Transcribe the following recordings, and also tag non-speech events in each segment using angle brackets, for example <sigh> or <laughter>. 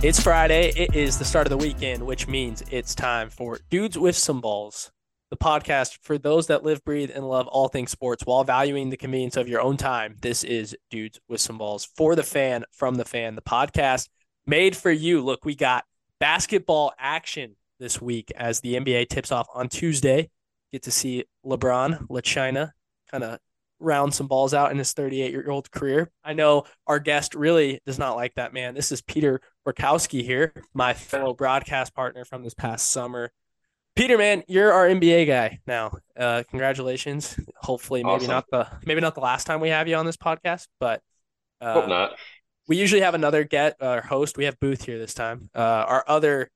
It's Friday. It is the start of the weekend, which means it's time for Dudes with Some Balls, the podcast for those that live, breathe, and love all things sports while valuing the convenience of your own time. This is Dudes with Some Balls for the fan, from the fan, the podcast made for you. Look, we got basketball action this week as the NBA tips off on Tuesday. Get to see LeBron, La China, kind of round some balls out in his 38 year old career. I know our guest really does not like that man. This is Peter Borkowski here, my fellow broadcast partner from this past summer. Peter, man, you're our NBA guy now. Uh, congratulations. Hopefully, maybe awesome. not the maybe not the last time we have you on this podcast, but uh, hope not. We usually have another get uh, host. We have Booth here this time. Uh, our other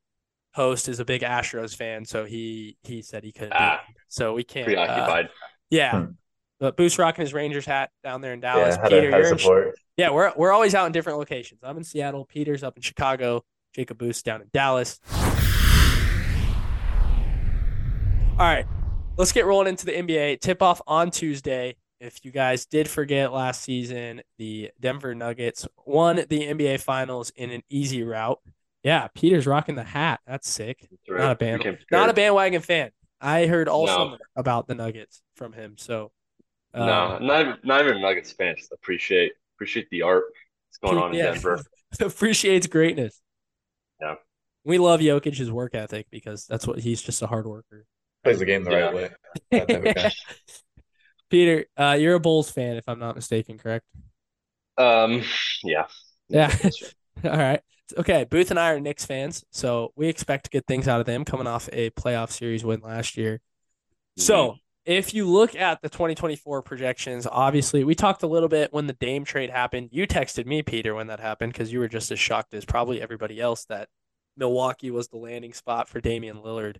host is a big Astros fan, so he he said he couldn't. Ah, so we can't. Preoccupied. Uh, yeah, hmm. but Booth's rocking his Rangers hat down there in Dallas. Yeah, Peter, you're in, yeah, we're we're always out in different locations. I'm in Seattle. Peter's up in Chicago. Jacob Booth down in Dallas. All right, let's get rolling into the NBA. Tip off on Tuesday. If you guys did forget last season, the Denver Nuggets won the NBA Finals in an easy route. Yeah, Peter's rocking the hat. That's sick. That's right. Not a band, not a bandwagon fan. I heard all no. summer about the Nuggets from him. So, um, no, not even, not even Nuggets fan. Just appreciate appreciate the art that's going on in. Denver. <laughs> Appreciates greatness. Yeah, we love Jokic's work ethic because that's what he's just a hard worker plays the game the yeah. right way. <laughs> Peter, uh, you're a Bulls fan, if I'm not mistaken, correct? Um, yeah. Yeah. <laughs> All right. Okay. Booth and I are Knicks fans, so we expect good things out of them coming off a playoff series win last year. Mm-hmm. So if you look at the 2024 projections, obviously we talked a little bit when the Dame trade happened. You texted me, Peter, when that happened because you were just as shocked as probably everybody else that Milwaukee was the landing spot for Damian Lillard.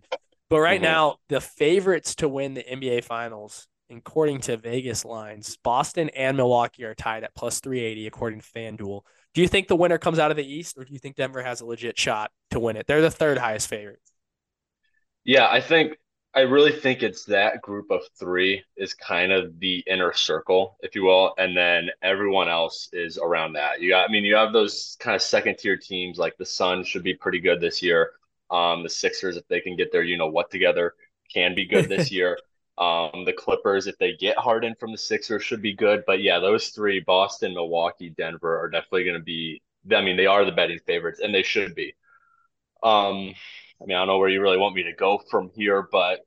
But right mm-hmm. now, the favorites to win the NBA Finals, according to Vegas lines, Boston and Milwaukee are tied at plus 380, according to FanDuel. Do you think the winner comes out of the East, or do you think Denver has a legit shot to win it? They're the third highest favorite. Yeah, I think I really think it's that group of three is kind of the inner circle, if you will, and then everyone else is around that. You got, I mean, you have those kind of second tier teams like the Suns should be pretty good this year. Um, the Sixers, if they can get their you know what together, can be good this <laughs> year. Um, the Clippers, if they get Harden from the Sixers, should be good. But yeah, those three, Boston, Milwaukee, Denver, are definitely going to be. I mean, they are the betting favorites, and they should be. Um, I mean, I don't know where you really want me to go from here, but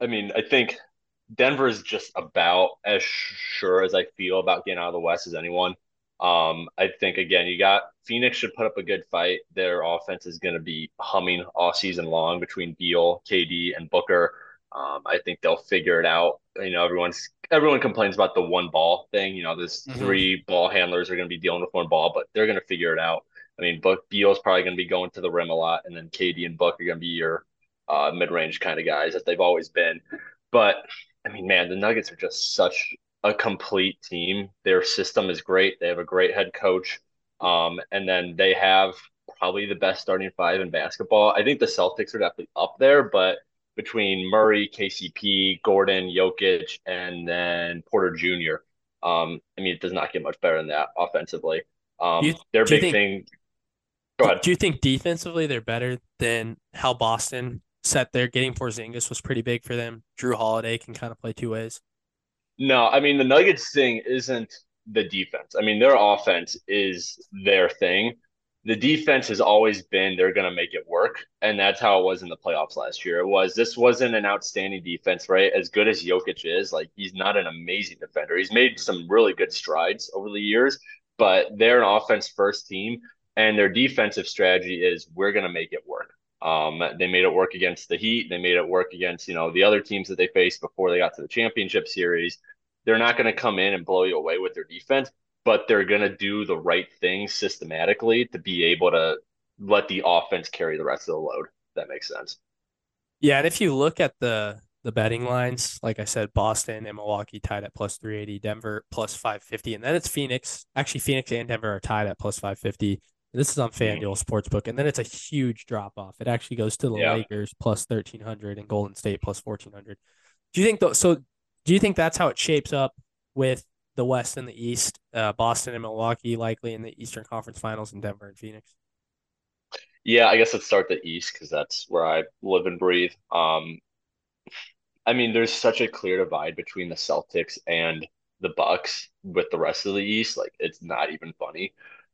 I mean, I think Denver is just about as sure as I feel about getting out of the West as anyone. Um, I think again, you got Phoenix should put up a good fight. Their offense is going to be humming all season long between Beal, KD, and Booker. Um, I think they'll figure it out. You know, everyone's everyone complains about the one ball thing. You know, there's mm-hmm. three ball handlers are going to be dealing with one ball, but they're going to figure it out. I mean, Book Beal's probably going to be going to the rim a lot, and then KD and Book are going to be your uh, mid-range kind of guys that they've always been. But I mean, man, the Nuggets are just such a complete team. Their system is great. They have a great head coach. Um, and then they have probably the best starting five in basketball. I think the Celtics are definitely up there, but between Murray, KCP, Gordon, Jokic, and then Porter Jr., um, I mean, it does not get much better than that offensively. Um, you, their big think, thing. Go ahead. Do you think defensively they're better than how Boston set their getting Porzingis was pretty big for them? Jrue Holiday can kind of play two ways. No, I mean the Nuggets thing isn't the defense. I mean their offense is their thing. The defense has always been they're going to make it work, and that's how it was in the playoffs last year. It was this wasn't an outstanding defense, right? As good as Jokic is, like he's not an amazing defender. He's made some really good strides over the years, but they're an offense first team, and their defensive strategy is we're going to make it work. Um, they made it work against the Heat. They made it work against you know the other teams that they faced before they got to the championship series. They're not going to come in and blow you away with their defense, but they're going to do the right thing systematically to be able to let the offense carry the rest of the load. that makes sense. Yeah, and if you look at the the betting lines, like I said, Boston and Milwaukee tied at plus 380, Denver plus 550, and then it's Phoenix. Actually, Phoenix and Denver are tied at plus 550 This is on hmm. FanDuel Sportsbook, and then it's a huge drop off. It actually goes to the Yeah. Lakers plus thirteen hundred and Golden State plus fourteen hundred. Do you think though? So, do you think that's how it shapes up with the West and the East? Uh, Boston and Milwaukee likely in the Eastern Conference Finals, and Denver and Phoenix. Yeah, I guess let's start the East because that's where I live and breathe. Um, I mean, there's such a clear divide between the Celtics and the Bucks with the rest of the East. Like, it's not even funny.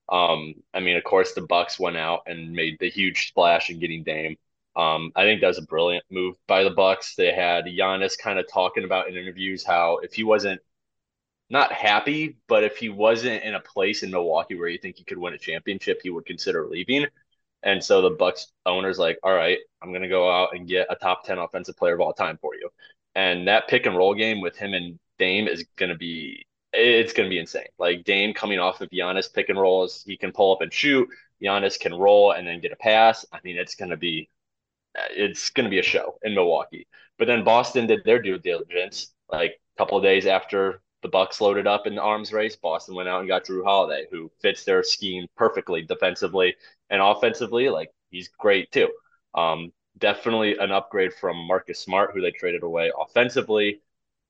Um, I mean, of course, the Bucks went out and made the huge splash in getting Dame. Um, I think that was a brilliant move by the Bucks. They had Giannis kind of talking about in interviews how if he wasn't not happy, but if he wasn't in a place in Milwaukee where you think he could win a championship, he would consider leaving. And so the Bucks owner's like, all right, I'm gonna go out and get a top 10 offensive player of all time for you. And that pick and roll game with him and Dame is gonna be it's gonna be insane. Like Dame coming off of Giannis pick and rolls, he can pull up and shoot. Giannis can roll and then get a pass. I mean, it's gonna be it's gonna be a show in Milwaukee. But then Boston did their due diligence. Like a couple of days after the Bucks loaded up in the arms race, Boston went out and got Jrue Holiday, who fits their scheme perfectly defensively and offensively. Like he's great too. Um, definitely an upgrade from Marcus Smart, who they traded away offensively.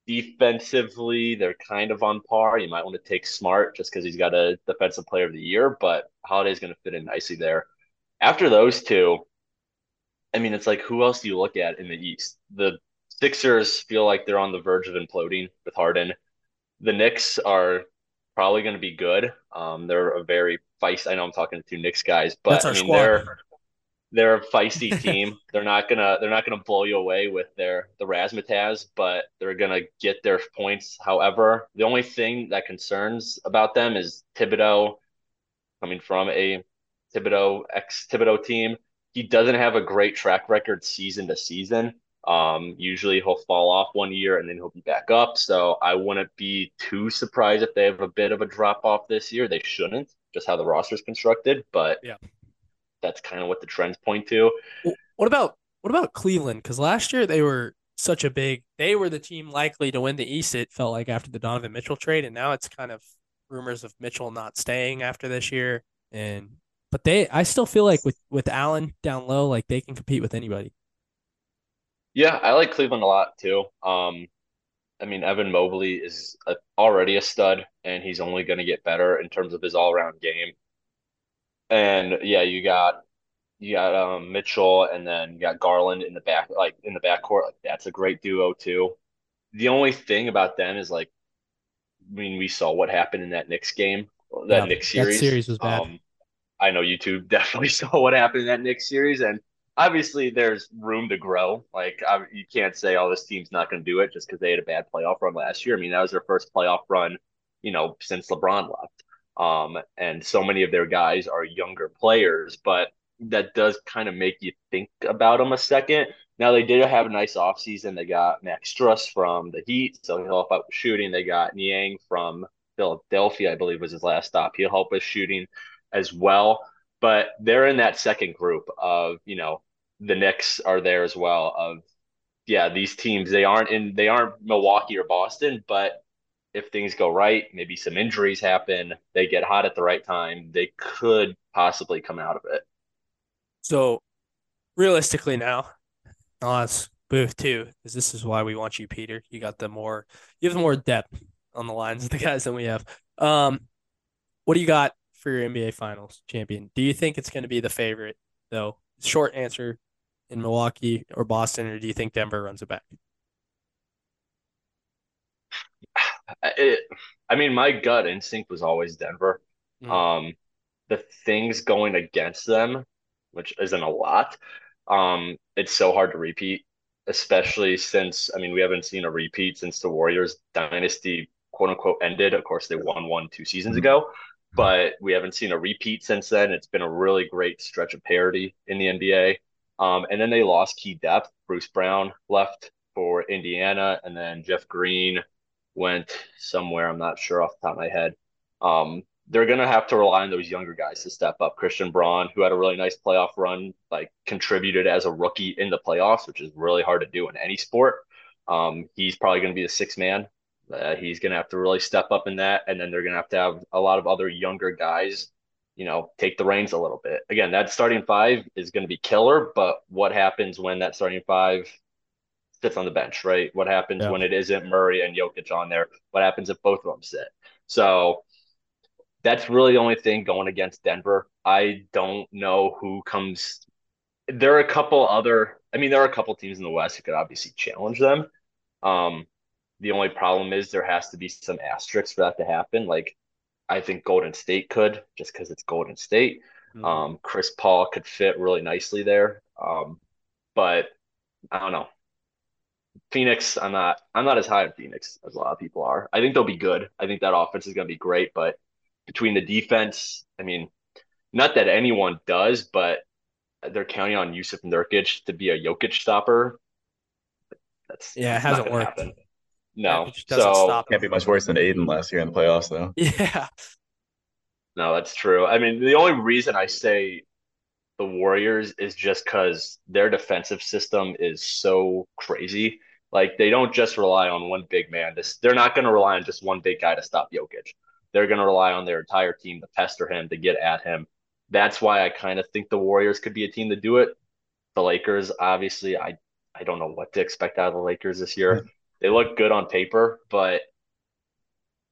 Defensively, they're kind of on par. You might want to take Smart just because he's got a defensive player of the year, but Holiday's going to fit in nicely there. After those two, I mean, it's like who else do you look at in the East? The Sixers feel like they're on the verge of imploding with Harden. The Knicks are probably going to be good. Um, they're a very feisty. I know I'm talking to two Knicks guys, but I mean squad. they're they're a feisty <laughs> team. they're not gonna they're not gonna blow you away with their the razzmatazz, but they're gonna get their points. However, the only thing that concerns about them is Thibodeau coming from a Thibodeau ex Thibodeau team. He doesn't have a great track record season to season. Um, usually he'll fall off one year and then he'll be back up. So I wouldn't be too surprised if they have a bit of a drop off this year. They shouldn't, just how the roster's constructed, but Yeah. that's kind of what the trends point to. What about what about Cleveland? Because last year they were such a big. They were the team likely to win the East. It felt like after the Donovan Mitchell trade, and now it's kind of rumors of Mitchell not staying after this year. And but they, I still feel like with with Allen down low, like they can compete with anybody. Yeah, I like Cleveland a lot too. Um, I mean, Evan Mobley is a, already a stud, and he's only going to get better in terms of his all-around game. And yeah, you got you got um, Mitchell, and then you got Garland in the back, like in the backcourt. Like that's a great duo too. The only thing about them is like, I mean, we saw what happened in that Knicks game, that Yeah, Knicks that series. series was bad. Um, I know you two <laughs> definitely saw what happened in that Knicks series, and obviously there's room to grow. Like I, you can't say, "Oh, this team's not going to do it" just because they had a bad playoff run last year. I mean, that was their first playoff run, you know, since LeBron left. Um, and so many of their guys are younger players, but that does kind of make you think about them a second. Now they did have a nice offseason. They got Max Strus from the Heat, so he'll help out with shooting. They got Niang from Philadelphia, I believe was his last stop. He'll help with shooting as well. But they're in that second group of, you know, the Knicks are there as well. Of yeah, these teams they aren't in they aren't Milwaukee or Boston, but if things go right, maybe some injuries happen, they get hot at the right time, they could possibly come out of it. So realistically now, ask Booth too, because this is why we want you, Peter. You got the more you have the more depth on the lines of the guys than we have. Um, what do you got for your NBA Finals champion? Do you think it's going to be the favorite though? Short answer in Milwaukee or Boston, or do you think Denver runs it back? <sighs> It, I mean, my gut instinct was always Denver. Mm. Um, the things going against them, which isn't a lot, um, it's so hard to repeat, especially since, I mean, we haven't seen a repeat since the Warriors dynasty, quote unquote, ended. Of course, they won one two seasons ago, but we haven't seen a repeat since then. It's been a really great stretch of parity in the NBA. Um, and then they lost key depth. Bruce Brown left for Indiana, and then Jeff Green went somewhere. I'm not sure off the top of my head. Um, they're going to have to rely on those younger guys to step up. Christian Braun, who had a really nice playoff run, like contributed as a rookie in the playoffs, which is really hard to do in any sport. Um, he's probably going to be the sixth man. Uh, he's going to have to really step up in that. And then they're going to have to have a lot of other younger guys, you know, take the reins a little bit. Again, that starting five is going to be killer, but what happens when that starting five sits on the bench, right? What happens yeah. when it isn't Murray and Jokic on there? What happens if both of them sit? So that's really the only thing going against Denver. I don't know who comes. There are a couple other. I mean, there are a couple teams in the West who could obviously challenge them. Um, the only problem is there has to be some asterisks for that to happen. Like, I think Golden State could, just because it's Golden State. Mm-hmm. Um, Chris Paul could fit really nicely there. Um, but I don't know. Phoenix, I'm not I'm not as high on Phoenix as a lot of people are. I think they'll be good. I think that offense is gonna be great, but between the defense, I mean, not that anyone does, but they're counting on Jusuf Nurkic to be a Jokic stopper. That's yeah, it hasn't worked. Happen. No, so can't be much worse than Ayton last year in the playoffs, though. <laughs> Yeah, no, that's true. I mean, the only reason I say the Warriors is just because their defensive system is so crazy. Like they don't just rely on one big man. This they're not going to rely on just one big guy to stop Jokic. They're going to rely on their entire team to pester him to get at him. That's why I kind of think the Warriors could be a team to do it. The Lakers, obviously, I I don't know what to expect out of the Lakers this year. They look good on paper, but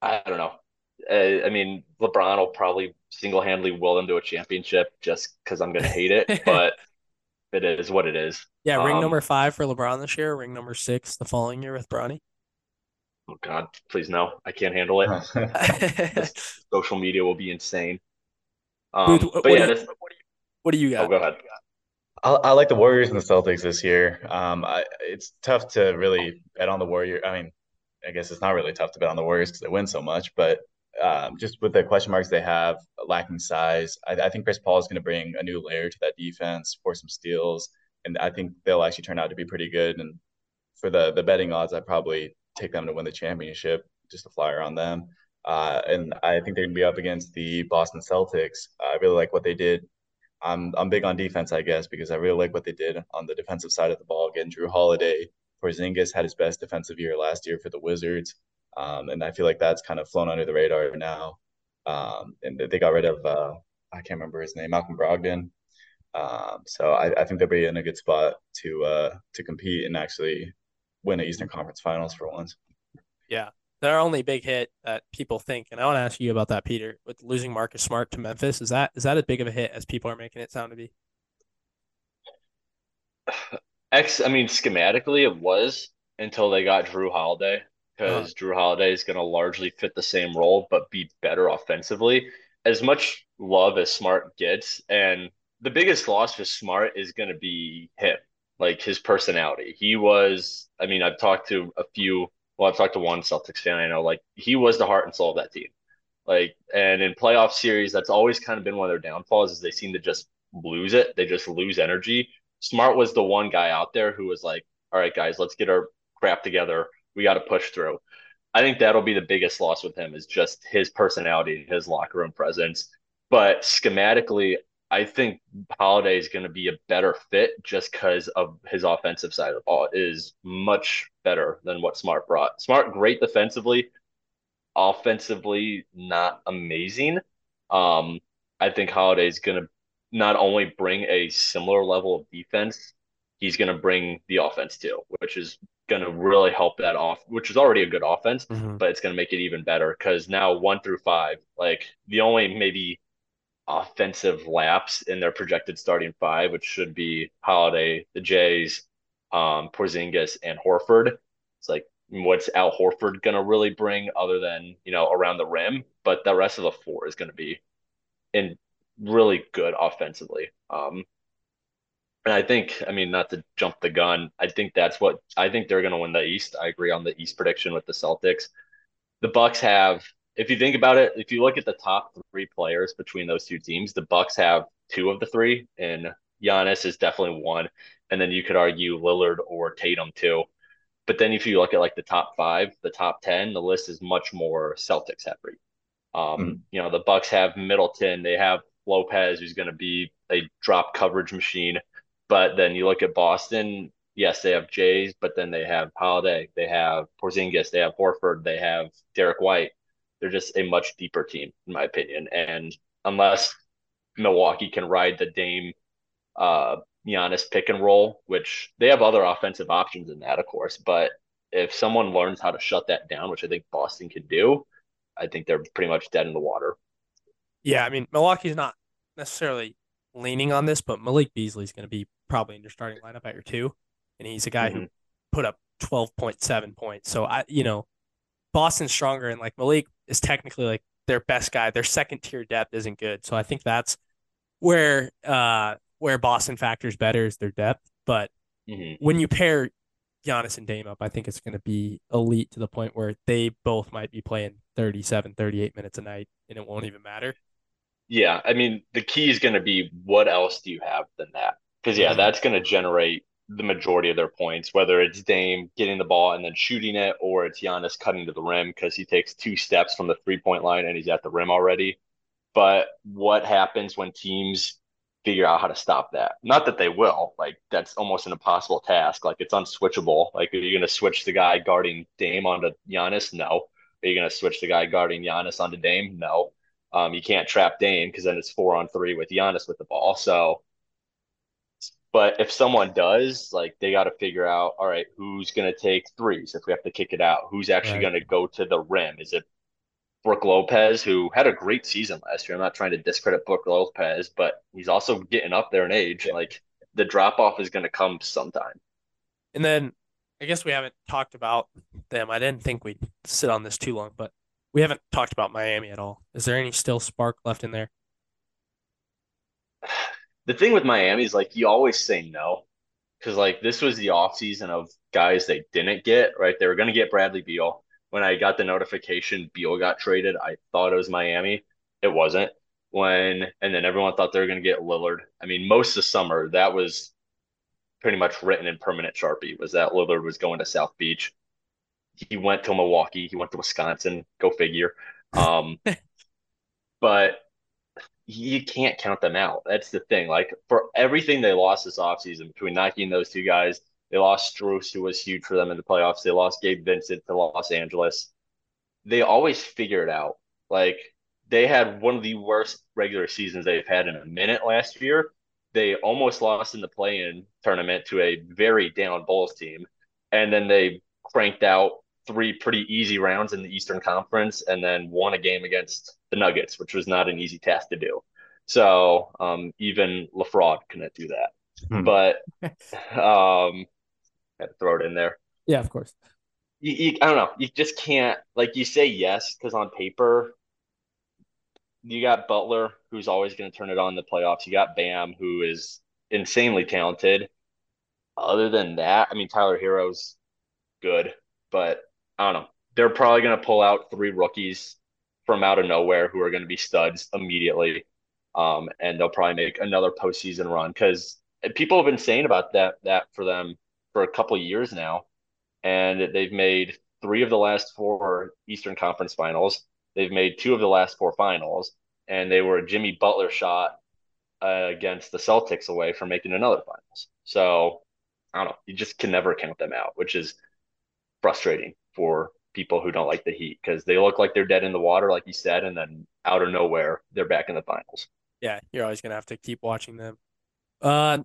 I don't know. Uh, I mean, LeBron will probably single handedly will them to a championship just because I'm going to hate it, <laughs> but it is what it is. Yeah, ring um, number five for LeBron this year, ring number six the following year with Bronny. Oh God, please no, I can't handle it. <laughs> social media will be insane. Um, Booth, but yeah, do you, what, do you, got? Oh, go ahead. I, I, like the Warriors and the Celtics this year. Um, I, it's tough to really bet on the Warrior. I mean, I guess it's not really tough to bet on the Warriors because they win so much, but um, just with the question marks they have, lacking size, I, I think Chris Paul is going to bring a new layer to that defense, for some steals, and I think they'll actually turn out to be pretty good. And for the the betting odds, I'd probably take them to win the championship, just a flyer on them. Uh, and I think they're going to be up against the Boston Celtics. I really like what they did. I'm I'm big on defense, I guess, because I really like what they did on the defensive side of the ball. Getting Jrue Holiday, Porzingis had his best defensive year last year for the Wizards. Um, and I feel like that's kind of flown under the radar now. Um, and they got rid of, uh, I can't remember his name, Malcolm Brogdon. Um, so I, I, think they'll be in a good spot to uh, to compete and actually win the Eastern Conference Finals for once. Yeah, their only big hit that people think, and I want to ask you about that, Peter, with losing Marcus Smart to Memphis. Is that is that as big of a hit as people are making it sound to be? <sighs> X, I mean, schematically, it was until they got Jrue Holiday because uh-huh. Jrue Holiday is going to largely fit the same role but be better offensively. As much love as Smart gets, and the biggest loss for Smart is going to be him, like his personality. He was, I mean, I've talked to a few, well, I've talked to one Celtics fan I know, like he was the heart and soul of that team. Like, and in playoff series, that's always kind of been one of their downfalls is they seem to just lose it. They just lose energy. Smart was the one guy out there who was like, all right, guys, let's get our crap together we got to push through. I think that'll be the biggest loss with him is just his personality, his locker room presence. But schematically, I think Holiday is going to be a better fit just because of his offensive side of the ball it is much better than what Smart brought. Smart, great defensively, offensively, not amazing. Um, I think Holiday is going to not only bring a similar level of defense, he's going to bring the offense too, which is going to really help that off, which is already a good offense, mm-hmm. but it's going to make it even better because now one through five, like the only maybe offensive laps in their projected starting five, which should be Holiday, the Jays, um, Porzingis, and Horford. It's like what's Al Horford to really bring other than you know around the rim, but the rest of the four is going to be in really good offensively. Um, and I think, I mean, not to jump the gun, I think that's what I think they're to win the East. I agree on the East prediction with the Celtics. The Bucks have, if you think about it, if you look at the top three players between those two teams, the Bucks have two of the three, and Giannis is definitely one. And then you could argue Lillard or Tatum too. But then if you look at like the top five, the top ten, the list is much more Celtics heavy. Um, mm-hmm. You know, the Bucks have Middleton, they have Lopez, who's going to be a drop coverage machine. But then you look at Boston, yes, they have Jays, but then they have Holiday, they have Porzingis, they have Horford, they have Derrick White. They're just a much deeper team, in my opinion. And unless Milwaukee can ride the Dame uh Giannis pick and roll, which they have other offensive options in that, of course. But if someone learns how to shut that down, which I think Boston can do, I think they're pretty much dead in the water. Yeah, I mean Milwaukee's not necessarily leaning on this, but Malik Beasley is going to be probably in your starting lineup at your two, and he's a guy mm-hmm. who put up twelve point seven points. So I, you know, Boston's stronger, and like Malik is technically like their best guy. Their second tier depth isn't good, so I think that's where uh where Boston factors better is their depth. But mm-hmm. when you pair Giannis and Dame up, I think it's going to be elite to the point where they both might be playing 37, 38 minutes a night, and it won't even matter. Yeah, I mean, the key is going to be what else do you have than that? Because yeah, mm-hmm. that's going to generate the majority of their points, whether it's Dame getting the ball and then shooting it, or it's Giannis cutting to the rim because he takes two steps from the three point line and he's at the rim already. But what happens when teams figure out how to stop that? Not that they will, like that's almost an impossible task. Like it's unswitchable. Like are you going to switch the guy guarding Dame onto Giannis? No. Are you going to switch the guy guarding Giannis onto Dame? No. Um, you can't trap Dame because then it's four on three with Giannis with the ball. So, but if someone does, like they got to figure out, all right, who's going to take threes if we have to kick it out? Who's actually right. going to go to the rim? Is it Brook Lopez, who had a great season last year? I'm not trying to discredit Brook Lopez, but he's also getting up there in age. Like the drop off is going to come sometime. And then I guess we haven't talked about them. I didn't think we'd sit on this too long, but we haven't talked about Miami at all. Is there any still spark left in there? The thing with Miami is like you always say no because like this was the offseason of guys they didn't get, right? They were going to get Bradley Beal. When I got the notification Beal got traded, I thought it was Miami. It wasn't. When and then everyone thought they were going to get Lillard. I mean, most of the summer that was pretty much written in permanent Sharpie was that Lillard was going to South Beach he went to Milwaukee, he went to Wisconsin, go figure. Um, <laughs> but you can't count them out. That's the thing. Like for everything they lost this offseason between Nike and those two guys, they lost Strus, who was huge for them in the playoffs. They lost Gabe Vincent to Los Angeles. They always figure it out. Like they had one of the worst regular seasons they've had in a minute last year. They almost lost in the play-in tournament to a very down Bulls team, and then they cranked out three pretty easy rounds in the Eastern Conference and then won a game against the Nuggets, which was not an easy task to do. So um, even LaFraud couldn't do that. Hmm. But <laughs> um, had to throw it in there. Yeah, of course. You, you, I don't know. You just can't like you say yes because on paper you got Butler who's always going to turn it on in the playoffs. You got Bam who is insanely talented. Other than that, I mean Tyler Herro's good, but I don't know. They're probably going to pull out three rookies from out of nowhere who are going to be studs immediately. Um, and they'll probably make another postseason run because people have been saying about that that for them for a couple years now, and they've made three of the last four Eastern Conference Finals. They've made two of the last four finals, and they were a Jimmy Butler shot uh, against the Celtics away from making another finals. So I don't know. You just can never count them out, which is frustrating for people who don't like the Heat because they look like they're dead in the water, like you said, and then out of nowhere they're back in the finals. Yeah, you're always gonna have to keep watching them. Uh,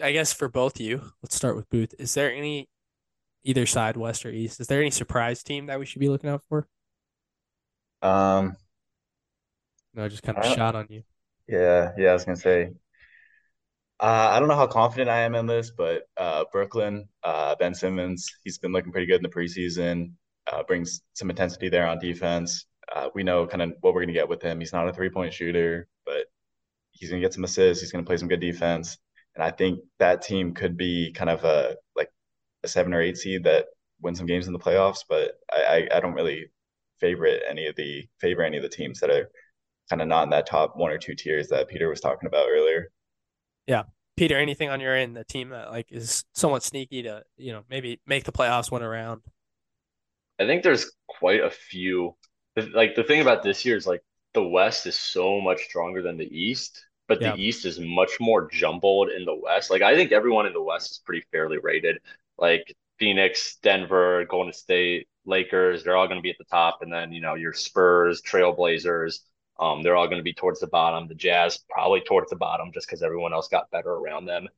I guess for both of you, let's start with Booth. Is there any either side, West or East? Is there any surprise team that we should be looking out for? Um, no, I just kind of shot on you. Yeah, yeah, I was gonna say uh, I don't know how confident I am in this, but uh, Brooklyn, uh, Ben Simmons, he's been looking pretty good in the preseason. Uh, brings some intensity there on defense. Uh, we know kind of what we're going to get with him. He's not a three point shooter, but he's going to get some assists. He's going to play some good defense, and I think that team could be kind of a like a seven or eight seed that win some games in the playoffs. But I, I, I don't really favorite any of the favor any of the teams that are kind of not in that top one or two tiers that Peter was talking about earlier. Yeah. Peter, anything on your end, the team that like is somewhat sneaky to, you know, maybe make the playoffs one around? I think there's quite a few. Like the thing about this year is like the West is so much stronger than the East, but yeah. the East is much more jumbled in the West. Like I think everyone in the West is pretty fairly rated. Like Phoenix, Denver, Golden State, Lakers, they're all going to be at the top, and then you know your Spurs, Trailblazers, Um, they're all going to be towards the bottom. The Jazz probably towards the bottom just because everyone else got better around them.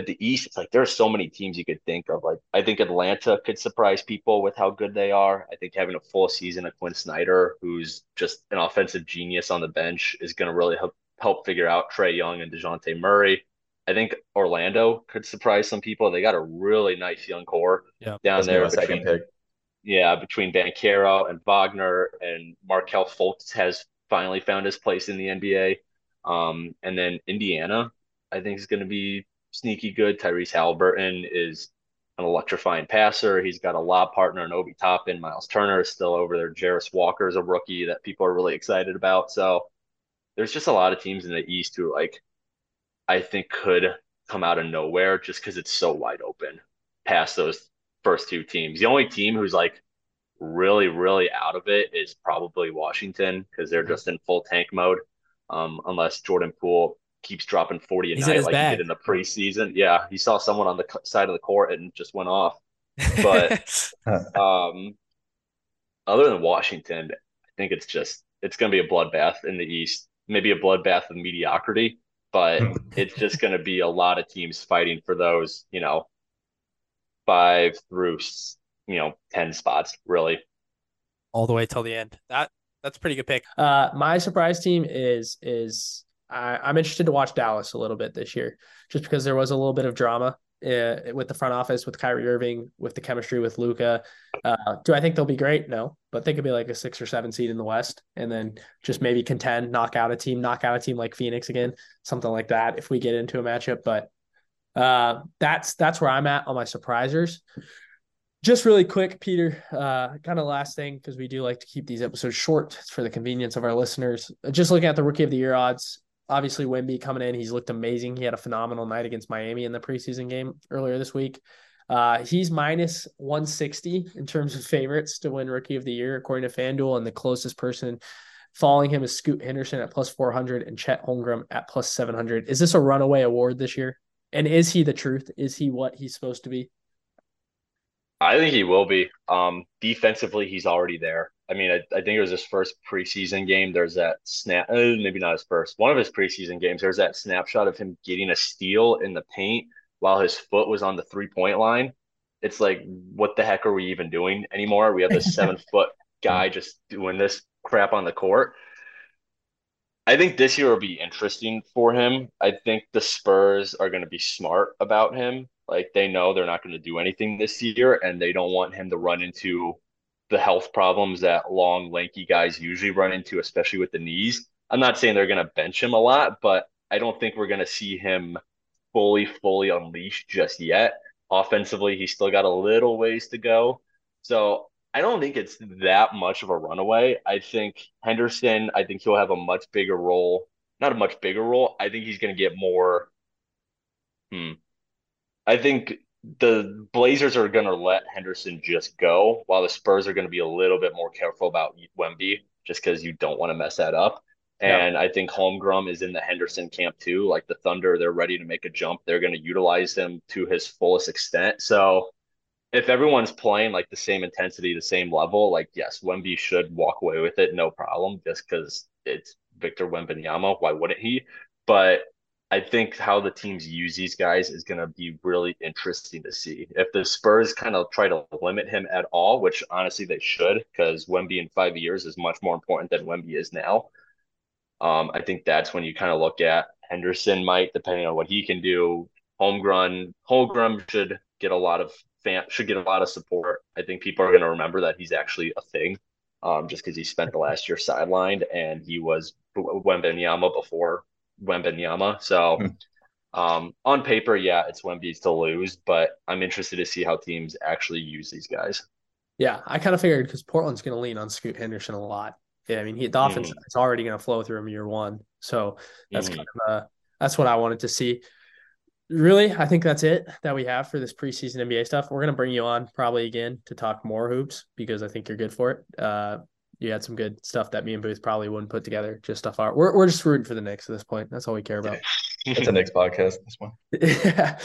But the East, it's like there are so many teams you could think of. Like I think Atlanta could surprise people with how good they are. I think having a full season of Quin Snyder, who's just an offensive genius on the bench, is going to really help help figure out Trae Young and Dejounte Murray. I think Orlando could surprise some people. They got a really nice young core yeah, down there. Between, yeah, between Banchero and Wagner and Markelle Fultz has finally found his place in the NBA. Um, and then Indiana, I think is going to be sneaky good. Tyrese Haliburton is an electrifying passer. He's got a lob partner in Obi Toppin. Miles Turner is still over there. Jarace Walker is a rookie that people are really excited about. So there's just a lot of teams in the East who like I think could come out of nowhere just because it's so wide open past those first two teams. The only team who's like really, really out of it is probably Washington because they're mm-hmm. just in full tank mode. Um, unless Jordan Poole keeps dropping 40 a He's night like bag. he did in the preseason. Yeah, he saw someone on the side of the court and just went off. But <laughs> um, other than Washington, I think it's just it's going to be a bloodbath in the East. Maybe a bloodbath of mediocrity but <laughs> it's just going to be a lot of teams fighting for those, you know, five through, you know, 10 spots, really. All the way till the end. That that's a pretty good pick. Uh, my surprise team is is I, I'm interested to watch Dallas a little bit this year, just because there was a little bit of drama uh, with the front office, with Kyrie Irving, with the chemistry with Luka. Uh, do I think they'll be great? No, but they could be like a six or seven seed in the West, and then just maybe contend, knock out a team, knock out a team like Phoenix again, something like that. If we get into a matchup, but uh, that's that's where I'm at on my surprisers. Just really quick, Peter, uh, kind of last thing because we do like to keep these episodes short for the convenience of our listeners. Just looking at the rookie of the year odds, obviously Wemby coming in, he's looked amazing. He had a phenomenal night against Miami in the preseason game earlier this week. Uh, he's minus 160 in terms of favorites to win Rookie of the Year, according to FanDuel, and the closest person following him is Scoot Henderson at plus 400 and Chet Holmgren at plus 700. Is this a runaway award this year? And is he the truth? Is he what he's supposed to be? I think he will be. Um, defensively, he's already there. I mean, I, I think it was his first preseason game. There's that snap, uh, maybe not his first, one of his preseason games. There's that snapshot of him getting a steal in the paint while his foot was on the three point line. It's like, what the heck are we even doing anymore? We have this <laughs> seven foot guy just doing this crap on the court. I think this year will be interesting for him. I think the Spurs are going to be smart about him. Like they know they're not going to do anything this year, and they don't want him to run into the health problems that long, lanky guys usually run into, especially with the knees. I'm not saying they're going to bench him a lot, but I don't think we're going to see him fully, fully unleashed just yet. Offensively, he's still got a little ways to go. So I don't think it's that much of a runaway. I think Henderson, I think he'll have a much bigger role. Not a much bigger role. I think he's going to get more. Hmm. I think the Blazers are going to let Henderson just go, while the Spurs are going to be a little bit more careful about Wemby, just because you don't want to mess that up. And yeah. I think Holmgren is in the Henderson camp too. Like the Thunder, they're ready to make a jump. They're going to utilize him to his fullest extent. So if everyone's playing like the same intensity, the same level, like yes, Wemby should walk away with it, no problem, just because it's Victor Wembanyama. Why wouldn't he? But I think how the teams use these guys is going to be really interesting to see. If the Spurs kind of try to limit him at all, which honestly they should, because Wemby in five years is much more important than Wemby is now. Um, I think that's when you kind of look at Henderson might, depending on what he can do. Holmgren, Holmgren should get a lot of fan, should get a lot of support. I think people are going to remember that he's actually a thing, um, just because he spent the last year sidelined and he was Wembanyama before Wembanyama. So hmm. um, on paper, yeah, it's Wemby's to lose, but I'm interested to see how teams actually use these guys. Yeah, I kind of figured because Portland's going to lean on Scoot Henderson a lot. Yeah, I mean, he, the offense mm-hmm. is already going to flow through him year one, so that's mm-hmm. kind of uh, that's what I wanted to see. Really, I think that's it that we have for this preseason NBA stuff. We're going to bring you on probably again to talk more hoops because I think you're good for it. Uh, you had some good stuff that me and Booth probably wouldn't put together. Just stuff art. We're we're just rooting for the Knicks at this point. That's all we care about. it's a Knicks podcast. This one. <laughs> yeah.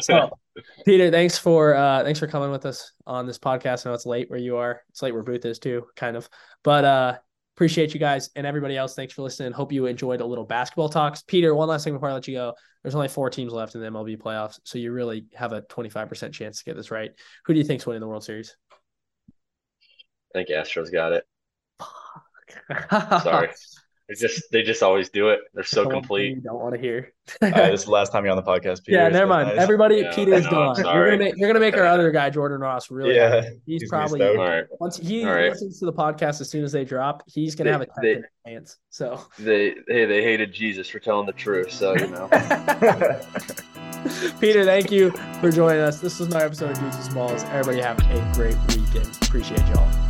So, Peter, thanks for uh thanks for coming with us on this podcast. I know it's late where you are. It's late where Booth is too, kind of. But uh Appreciate you guys and everybody else. Thanks for listening. Hope you enjoyed a little basketball talks. Peter, one last thing before I let you go. There's only four teams left in the MLB playoffs, so you really have a 25% chance to get this right. Who do you think's winning the World Series? I think Astros got it. <laughs> Sorry. They just they just always do it. They're so complete. You don't want to hear. <laughs> Right, this is the last time you're on the podcast, Peter. Yeah, never mind. Nice. Everybody, Yeah, Peter's <laughs> gone. You're gonna make you're gonna make our other guy Jordan Ross really. Yeah, happy. he's, he's probably stoked. All right. once he right. listens to the podcast as soon as they drop, he's gonna They- have a they- chance. So, They hey they hated Jesus for telling the truth, so you know. <laughs> Peter, thank you for joining us. This was another episode of Dudes and Smalls. Everybody have a great weekend. Appreciate y'all.